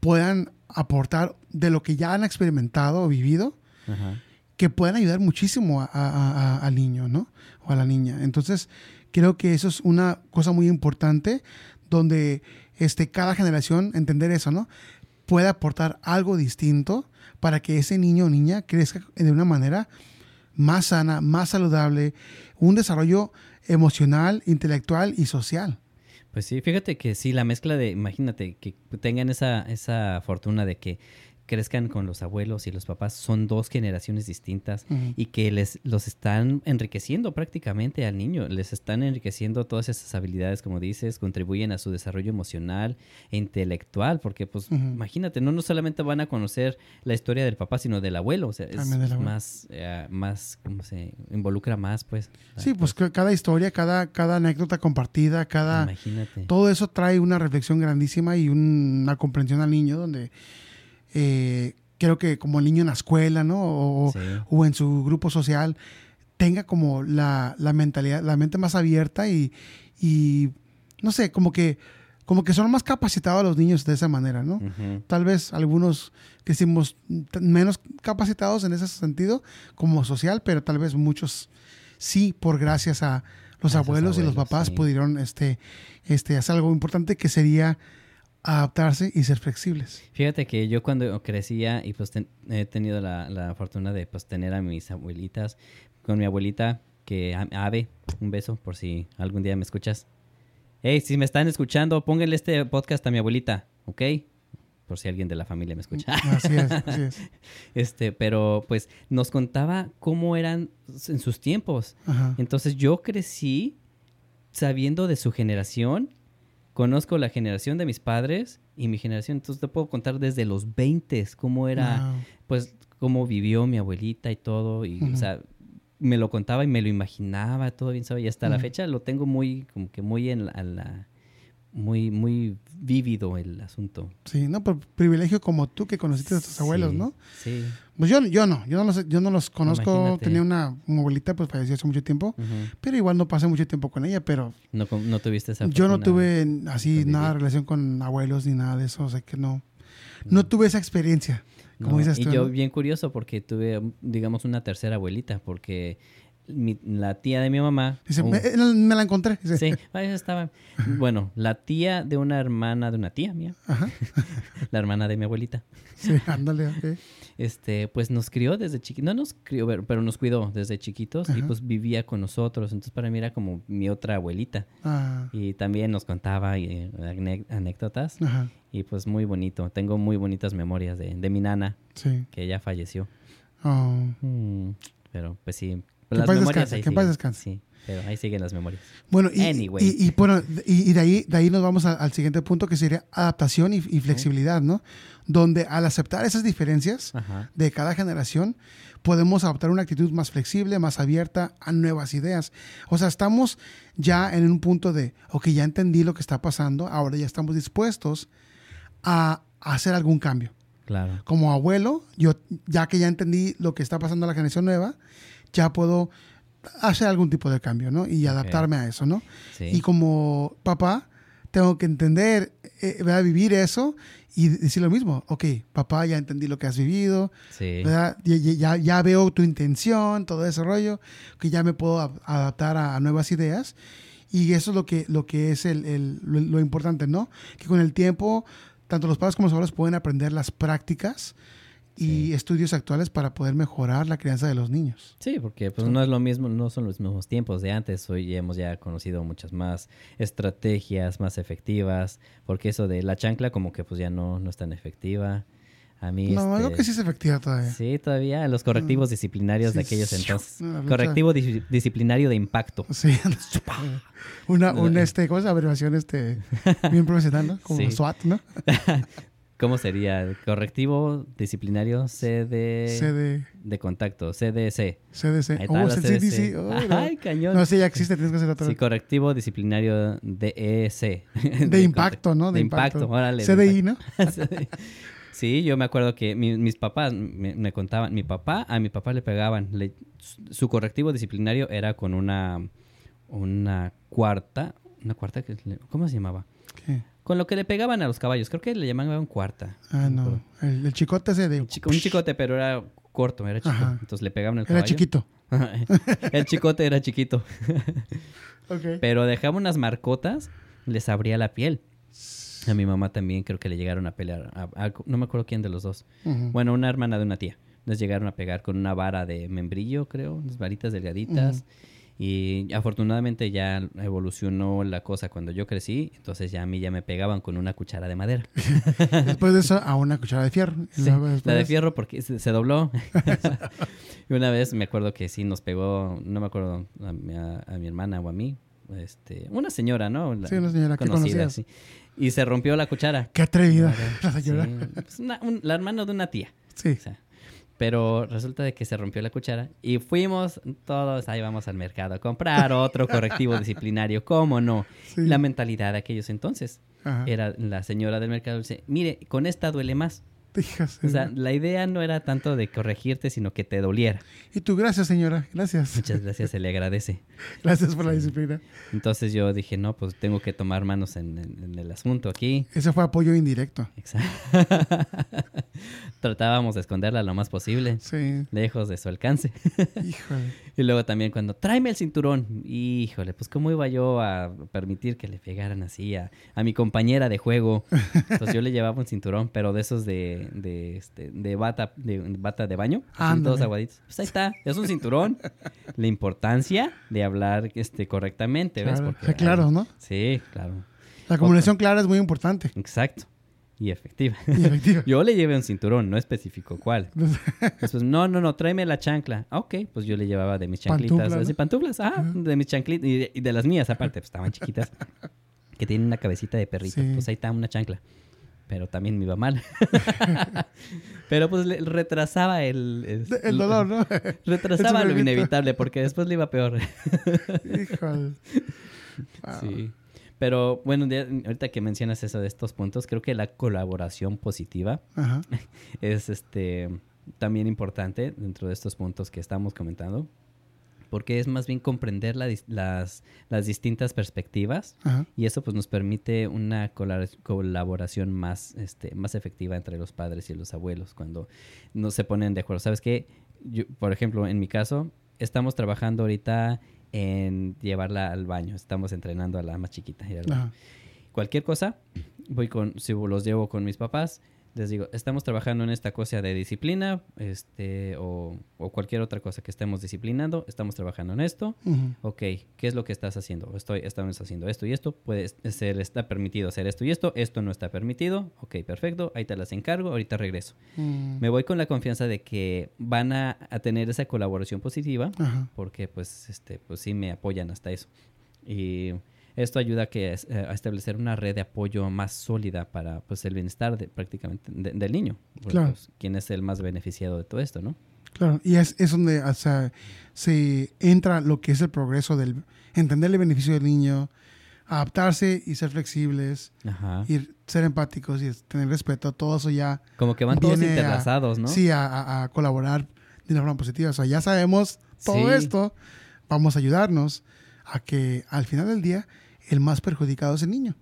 puedan aportar de lo que ya han experimentado o vivido, que puedan ayudar muchísimo a- a- a- al niño, ¿no? O a la niña. Entonces, creo que eso es una cosa muy importante donde este, cada generación, entender eso, ¿no? Puede aportar algo distinto para que ese niño o niña crezca de una manera más sana, más saludable, un desarrollo emocional, intelectual y social. Pues sí, fíjate que sí, la mezcla de, imagínate, que tengan esa, esa fortuna de que crezcan con los abuelos y los papás, son dos generaciones distintas y que les los están enriqueciendo prácticamente al niño, les están enriqueciendo todas esas habilidades, como dices, contribuyen a su desarrollo emocional e intelectual, porque pues imagínate, no, no solamente van a conocer la historia del papá, sino del abuelo, o sea, es abuelo. más, eh, más, ¿cómo se involucra más, pues? Sí, pues que cada historia, cada, cada anécdota compartida, cada... Imagínate. Todo eso trae una reflexión grandísima y un- una comprensión al niño donde eh, creo que como el niño en la escuela, ¿no? O, Sí. o en su grupo social, tenga como la, la mentalidad, la mente más abierta y, y, no sé, como que, como que son más capacitados los niños de esa manera, ¿no? Tal vez algunos que hicimos menos capacitados en ese sentido como social, pero tal vez muchos sí por gracias a los abuelos, y los papás sí. pudieron este, este, hacer algo importante que sería adaptarse y ser flexibles. Fíjate que yo cuando crecía y pues ten- he tenido la, la fortuna de pues tener a mis abuelitas, con mi abuelita, que Ave, un beso por si algún día me escuchas. Hey, si me están escuchando, pónganle este podcast a mi abuelita, ¿ok? por si alguien de la familia me escucha. Así es, así es. [LAUGHS] Este, pero pues nos contaba cómo eran en sus tiempos. Ajá. Entonces yo crecí sabiendo de su generación, conozco la generación de mis padres y mi generación, entonces te puedo contar desde los 20 cómo era, Wow. pues cómo vivió mi abuelita y todo, y o sea, me lo contaba y me lo imaginaba, todo bien sabe, y hasta la fecha lo tengo muy, como que muy en la, en la- muy, muy vívido el asunto. Sí, no, por privilegio como tú que conociste a tus abuelos, ¿no? Sí. Pues yo, yo no, yo no los, yo no los conozco. Imagínate. Tenía una, una abuelita, pues falleció hace mucho tiempo, pero igual no pasé mucho tiempo con ella, pero No, no tuviste esa yo no tuve así nada de relación con abuelos ni nada de eso, o sea que no, no tuve esa experiencia. Como No, dices y tú, yo ¿no? bien curioso porque tuve, digamos, una tercera abuelita, porque mi- la tía de mi mamá... Dice, un- me, eh, me la encontré. Dice, sí, ahí estaba. Bueno, la tía de una hermana de una tía mía, Ajá. [LAUGHS] la hermana de mi abuelita, Sí, ándale, ok. este, pues nos crió desde chiquitos, no nos crió, pero- nos cuidó desde chiquitos y Ajá. pues vivía con nosotros, entonces para mí era como mi otra abuelita Ah, y también nos contaba eh, ane- anécdotas ajá, y pues muy bonito, tengo muy bonitas memorias de, de mi nana sí. que ya falleció. Oh. Mm, pero pues sí. Que las paz memorias que paz siguen. descanse. Sí, pero ahí siguen las memorias. Bueno, y, Anyway. y, y, bueno, y, y de, ahí, de ahí nos vamos a- al siguiente punto que sería adaptación y, flexibilidad, ¿no? Donde al aceptar esas diferencias Ajá. de cada generación, podemos adoptar una actitud más flexible, más abierta a nuevas ideas. O sea, estamos ya en un punto de, ok, ya entendí lo que está pasando, ahora ya estamos dispuestos a, a hacer algún cambio. Claro. Como abuelo, yo ya que ya entendí lo que está pasando a la generación nueva, ya puedo hacer algún tipo de cambio, ¿no? Y adaptarme a eso, ¿no? Sí. Y como papá, tengo que entender, eh, ¿verdad? vivir eso y decir lo mismo. Ok, papá, ya entendí lo que has vivido, sí. ¿verdad? Ya, ya- ya- ya veo tu intención, todo ese rollo, que ya me puedo a- adaptar a, a nuevas ideas. Y eso es lo que, lo que es el, el- lo, lo importante, ¿no? Que con el tiempo, tanto los padres como los abuelos pueden aprender las prácticas y Sí. estudios actuales para poder mejorar la crianza de los niños. Sí, porque pues no es lo mismo, no son los mismos tiempos de antes. Hoy hemos ya conocido muchas más estrategias más efectivas, porque eso de la chancla como que pues ya no, no es tan efectiva. A mí No, este, creo que sí es efectiva todavía. Sí, todavía los correctivos disciplinarios de aquellos entonces. Correctivo dis- disciplinario de impacto. Sí. [LAUGHS] una, una, este, ¿cómo es la abreviación? Este, bien profesional, ¿no? Como Sí. SWAT, ¿no? [LAUGHS] ¿Cómo sería? Correctivo disciplinario CD CD, de contacto, CDC. CDC. Ahí está Oh, es el CDC. Oh, no. Ay, cañón. No, sí, ya existe, tienes que hacer otro. Sí, correctivo disciplinario DEC. [LAUGHS] de impacto, ¿no? De, impacto, órale. de CDI, impacto. ¿no? [LAUGHS] sí, yo me acuerdo que mi- mis papás me, me contaban, mi papá, a mi papá le pegaban, le- su- correctivo disciplinario era con una, una cuarta, una cuarta, que ¿cómo se llamaba? Con lo que le pegaban a los caballos, creo que le llamaban cuarta. Ah, no. El, el chicote ese de... Un, chico- un chicote, pero era corto, era chico. Ajá. Entonces le pegaban al caballo. Era chiquito. [LAUGHS] El chicote era chiquito. [LAUGHS] Ok. Pero dejaba unas marcotas, les abría la piel. A mi mamá también creo que le llegaron a pelear. a- a- no me acuerdo quién de los dos. Bueno, una hermana de una tía. Les llegaron a pegar con una vara de membrillo, creo, unas varitas delgaditas. Y afortunadamente ya evolucionó la cosa cuando yo crecí. Entonces ya a mí ya me pegaban con una cuchara de madera. [LAUGHS] Después de eso, a una cuchara de fierro. Sí, la de fierro porque se, dobló. [LAUGHS] [LAUGHS] y una vez me acuerdo que sí nos pegó, no me acuerdo a, mi- a- a mi hermana o a mí, este, una señora, ¿no? La- Sí, una señora que conocida, conocías. sí. Y se rompió la cuchara. Qué atrevida la Sí, señora. pues una- un- la hermana de una tía. Sí. O sea, pero resulta de que se rompió la cuchara y fuimos todos, ahí vamos al mercado a comprar otro correctivo disciplinario, ¿cómo no? Sí. La mentalidad de aquellos entonces Ajá. era la señora del mercado dice, mire, con esta duele más. Hijas, O sea, la idea no era tanto de corregirte, sino que te doliera. y tú, gracias, señora. Gracias. Muchas gracias, se le agradece. [LAUGHS] Gracias por la disciplina. Entonces yo dije, no, pues tengo que tomar manos en, en- en el asunto aquí. Ese fue apoyo indirecto. Exacto. [LAUGHS] Tratábamos de esconderla lo más posible, Sí. lejos de su alcance. [LAUGHS] Híjole. y luego también cuando, tráeme el cinturón. Híjole, pues cómo iba yo a permitir que le pegaran así a, a mi compañera de juego. Entonces yo le llevaba un cinturón, pero de esos de, de, este, de bata, de, bata de baño. así todos aguaditos. Pues ahí está, es un cinturón. [LAUGHS] La importancia de hablar este, correctamente, ¿ves? Claro, Porque, claro, ¿no? Sí, claro. La comunicación clara es muy importante. Exacto. y efectiva. Y efectiva. [LAUGHS] yo le llevé un cinturón, no especificó cuál. [LAUGHS] Después, no, no, no, tráeme la chancla. Ah, ok, pues yo le llevaba de mis chanclitas. Pantuflas, ¿no? pantuflas, ah, de mis chanclitas. Y de, y de las mías, aparte, pues estaban chiquitas. que tienen una cabecita de perrito. Sí. Pues ahí está una chancla. Pero también me iba mal. [LAUGHS] Pero pues le retrasaba el... el- El dolor, ¿no? [LAUGHS] Retrasaba El lo inevitable porque después le iba peor. [LAUGHS] Híjole. Wow. Sí. Pero bueno, de- ahorita que mencionas eso de estos puntos, creo que la colaboración positiva Ajá. es este también importante dentro de estos puntos que estamos comentando. Porque es más bien comprender la las, las distintas perspectivas Ajá. y eso pues nos permite una cola- colaboración más, este, más efectiva entre los padres y los abuelos cuando no se ponen de acuerdo. ¿Sabes qué? Yo, por ejemplo, en mi caso, estamos trabajando ahorita en llevarla al baño. Estamos entrenando a la más chiquita. ir al baño. Ajá. Cualquier cosa, voy con, si los llevo con mis papás, les digo, estamos trabajando en esta cosa de disciplina, este, o, o cualquier otra cosa que estemos disciplinando, estamos trabajando en esto. Ujú. Ok, ¿qué es lo que estás haciendo? Estoy, estamos haciendo esto y esto, puede ser, está permitido hacer esto y esto, esto no está permitido. Ok, perfecto, ahí te las encargo, ahorita regreso. Mm. Me voy con la confianza de que van a, a tener esa colaboración positiva Ajá. porque pues este pues sí me apoyan hasta eso y esto ayuda a que eh, a establecer una red de apoyo más sólida para pues el bienestar de, prácticamente de- del niño Claro. pues, quién es el más beneficiado de todo esto no Claro, y es, es donde o sea, se entra lo que es el progreso del entender el beneficio del niño, adaptarse y ser flexibles, ajá y ser empáticos y tener respeto, todo eso ya como que van todos a- interlazados no sí a, a- a colaborar de una forma positiva. O sea, ya sabemos todo Sí. esto, vamos a ayudarnos a que al final del día el más perjudicado es el niño.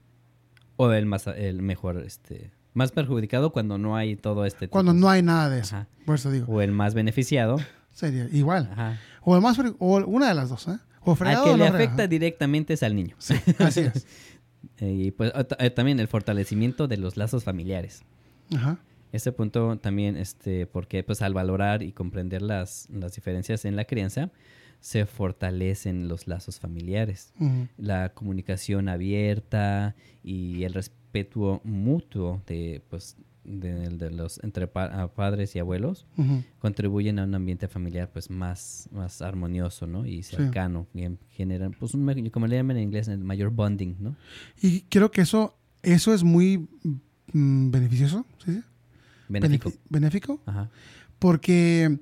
o el más el mejor este más perjudicado cuando no hay todo este tipo Cuando no hay nada de eso. Ajá. Por eso digo, o el más beneficiado sería igual. ajá O el más o una de las dos, ¿eh? O que o le afecta directamente es al niño Sí, así es. [LAUGHS] Y pues eh, también el fortalecimiento de los lazos familiares Ajá. Este punto también, este, porque pues al valorar y comprender las, las diferencias en la crianza, se fortalecen los lazos familiares. La comunicación abierta y el respeto mutuo de, pues, de, de los entre pa- padres y abuelos contribuyen a un ambiente familiar pues más, más armonioso, ¿no? Y cercano. Y en- generan, pues, un, como le llaman en inglés, el mayor bonding, ¿no? Y creo que eso, eso es muy mm, beneficioso, ¿sí? sí? Benéfico. Benéfico, Ajá. porque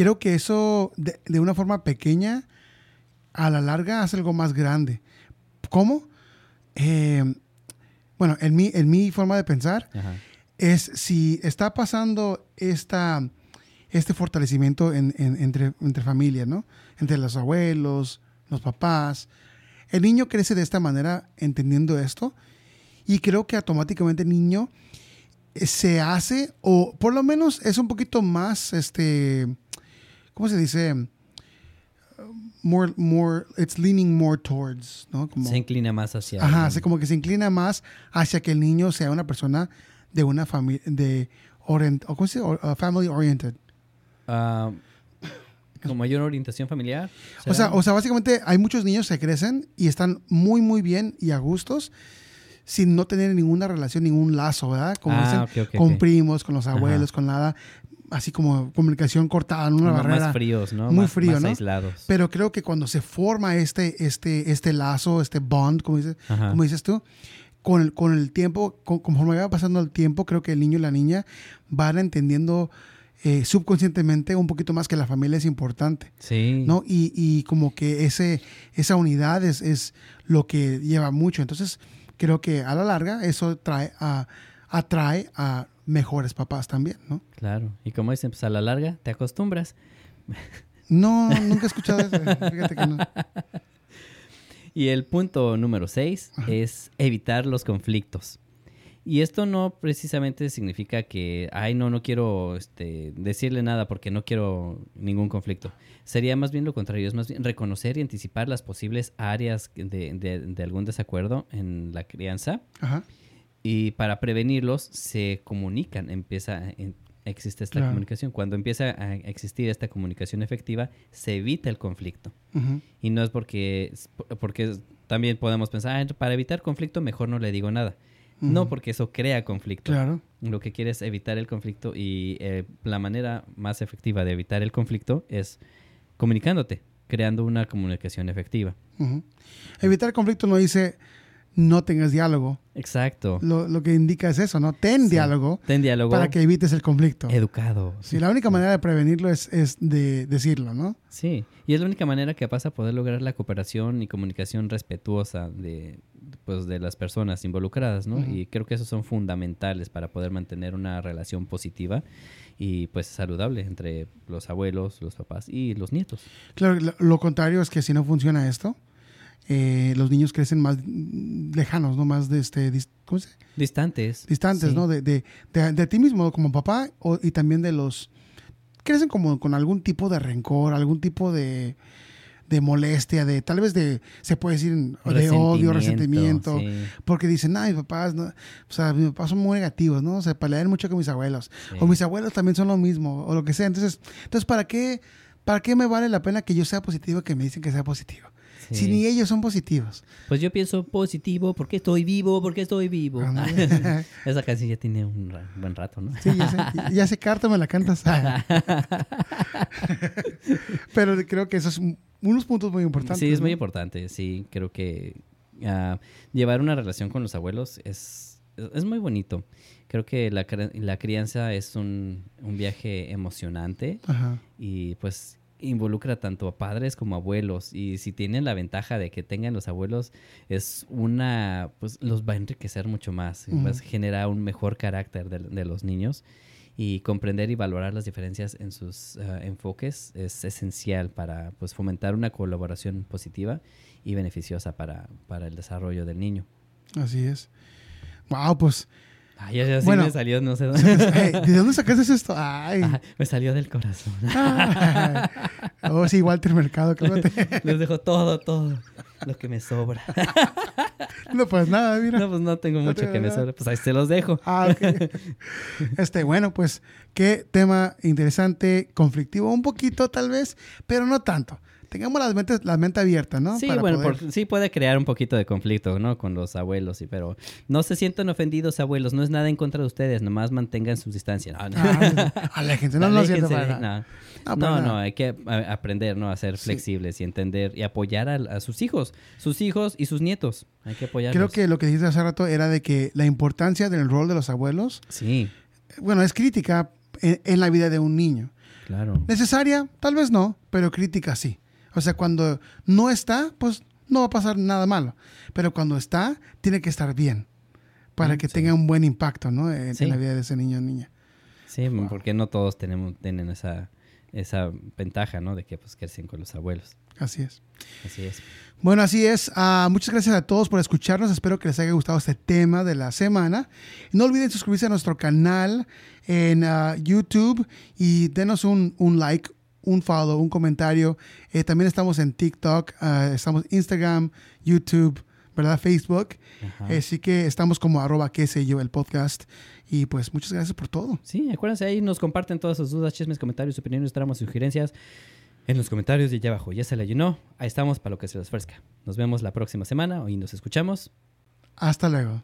creo que eso de, de una forma pequeña a la larga hace algo más grande. ¿Cómo? Eh, bueno, en mi, en mi forma de pensar Ajá. es si está pasando esta, este fortalecimiento en- en- entre, entre familias, ¿no? Entre los abuelos, los papás. El niño crece de esta manera entendiendo esto y creo que automáticamente el niño eh, se hace, o por lo menos es un poquito más, este, ¿cómo se dice? More, more, it's leaning more towards, ¿no? Como, Se inclina más hacia... Ajá, el- como que se inclina más hacia que el niño sea una persona de una familia, de orient, ¿cómo se dice? Uh, family oriented. Ah, con mayor orientación familiar. O sea, o sea, básicamente hay muchos niños que crecen y están muy, muy bien y a gustos sin no tener ninguna relación, ningún lazo, ¿verdad? Como Ah, dicen, con primos, con los Ajá. abuelos, con nada, así como comunicación cortada en una Como barrera. más fríos, ¿no? muy Más- frío, más ¿no? aislados. Pero creo que cuando se forma este, este, este lazo, este bond, como dices, Ajá. como dices tú, con el, con el tiempo, con- conforme va pasando el tiempo, creo que el niño y la niña van entendiendo eh, subconscientemente un poquito más que la familia es importante, Sí. ¿no? Y, y como que ese, esa unidad es, es lo que lleva mucho. Entonces, creo que a la larga eso trae a, atrae a mejores papás también, ¿no? Claro. Y como dicen, pues a la larga te acostumbras. No, nunca he escuchado eso. Fíjate que no. [LAUGHS] Y el punto número seis es evitar los conflictos. Y esto no precisamente significa que, ay, no, no quiero este, decirle nada porque no quiero ningún conflicto. Sería más bien lo contrario, es más bien reconocer y anticipar las posibles áreas de, de- de algún desacuerdo en la crianza. Ajá. Y para prevenirlos se comunican, empieza, existe esta Claro. comunicación. Cuando empieza a existir esta comunicación efectiva, se evita el conflicto. Y no es porque, porque también podemos pensar, "Ah, para evitar conflicto mejor no le digo nada. No porque eso crea conflicto. Claro. Lo que quiere es evitar el conflicto y eh, la manera más efectiva de evitar el conflicto es comunicándote, creando una comunicación efectiva. Ujú. Evitar conflicto no dice no tengas diálogo. Exacto. Lo, lo que indica es eso, ¿no? Ten Sí. diálogo Ten diálogo para que evites el conflicto. educado. Sí, la única manera de prevenirlo es, es de decirlo, ¿no? Sí, y es la única manera que pasa a poder lograr la cooperación y comunicación respetuosa de, pues, de las personas involucradas, ¿no? Y creo que esos son fundamentales para poder mantener una relación positiva y pues saludable entre los abuelos, los papás y los nietos. Claro, lo contrario es que si no funciona esto, eh, los niños crecen más lejanos, ¿no? Más de este, ¿cómo se? Distantes. distantes, Sí. ¿no? De, de, de- de ti mismo como papá o- y también de los... Crecen como con algún tipo de rencor, algún tipo de, de molestia, de tal vez de, se puede decir, de odio, resentimiento. sí, Porque dicen, ay, mis papás, no, o sea, mis papás son muy negativos, ¿no? Se pelean mucho con mis abuelos. sí. O mis abuelos también son lo mismo, o lo que sea. Entonces, entonces ¿para qué, ¿para qué me vale la pena que yo sea positivo que me dicen que sea positivo? Sí. Si ni ellos son positivos. Pues yo pienso positivo, porque estoy vivo, porque estoy vivo. [LAUGHS] Esa canción ya tiene un ra- buen rato, ¿no? Sí, ya sé, [LAUGHS] ya- sé carta, me la cantas. [LAUGHS] Pero creo que esos son unos puntos muy importantes. Sí, es muy ¿no? importante. Sí, creo que ah, llevar una relación con los abuelos es, es, muy bonito. Creo que la, la crianza es un, un viaje emocionante Ajá. y pues involucra tanto a padres como a abuelos y si tienen la ventaja de que tengan los abuelos es una pues los va a enriquecer mucho más y, pues Ujú. genera un mejor carácter de, de los niños y comprender y valorar las diferencias en sus ah, enfoques es esencial para pues fomentar una colaboración positiva y beneficiosa para, para el desarrollo del niño. Así es. Wow, pues. Ay, ya, sí Bueno. me salió, no sé [LAUGHS] dónde. hey, ¿De dónde sacaste esto? Ay. Ah, me salió del corazón. [LAUGHS] Ay. Oh, sí, Walter Mercado, cálmate. [LAUGHS] Les dejo todo, todo lo que me sobra. No, pues nada, mira. No, pues no tengo mucho que me sobre. Pues ahí se los dejo. Ah, ok. Este, bueno, pues qué tema interesante, conflictivo, un poquito tal vez, pero no tanto. Tengamos las mentes, la mente abierta, ¿no? Sí, Para bueno, poder- sí puede crear un poquito de conflicto, ¿no? Con los abuelos, sí, pero no se sientan ofendidos, abuelos. No es nada en contra de ustedes, nomás mantengan su distancia. No, no. Ah, aléjense, no, cierto, Aléjense, no. No, No, no, hay que aprender, ¿no? A ser Sí. flexibles y entender y apoyar a, a sus hijos, sus hijos y sus nietos. Hay que apoyarlos. Creo que lo que dijiste hace rato era de que la importancia del rol de los abuelos, Sí, bueno, es crítica en, en la vida de un niño. claro. Necesaria, tal vez no, pero crítica sí. O sea, cuando no está, pues no va a pasar nada malo. Pero cuando está, tiene que estar bien para Mm, que sí. tenga un buen impacto, ¿no? En, en la vida de ese niño o niña. Sí, porque no todos tenemos, tienen esa, esa ventaja, ¿no? De que pues crecen con los abuelos. Así es. Así es. Bueno, así es. Ah, muchas gracias a todos por escucharnos. Espero que les haya gustado este tema de la semana. No olviden suscribirse a nuestro canal en ah, YouTube y denos un, un like, un follow, un comentario. Eh, también estamos en TikTok, ah, estamos en Instagram, YouTube, ¿verdad? Facebook. Ajá. Así que estamos como arroba qué sé yo el podcast. Y pues muchas gracias por todo. Sí, acuérdense ahí, nos comparten todas sus dudas, chismes, comentarios, opiniones, tramas, sugerencias en los comentarios de allá abajo. Ya se la llenó. Ahí estamos para lo que se les ofrezca. Nos vemos la próxima semana y nos escuchamos. Hasta luego.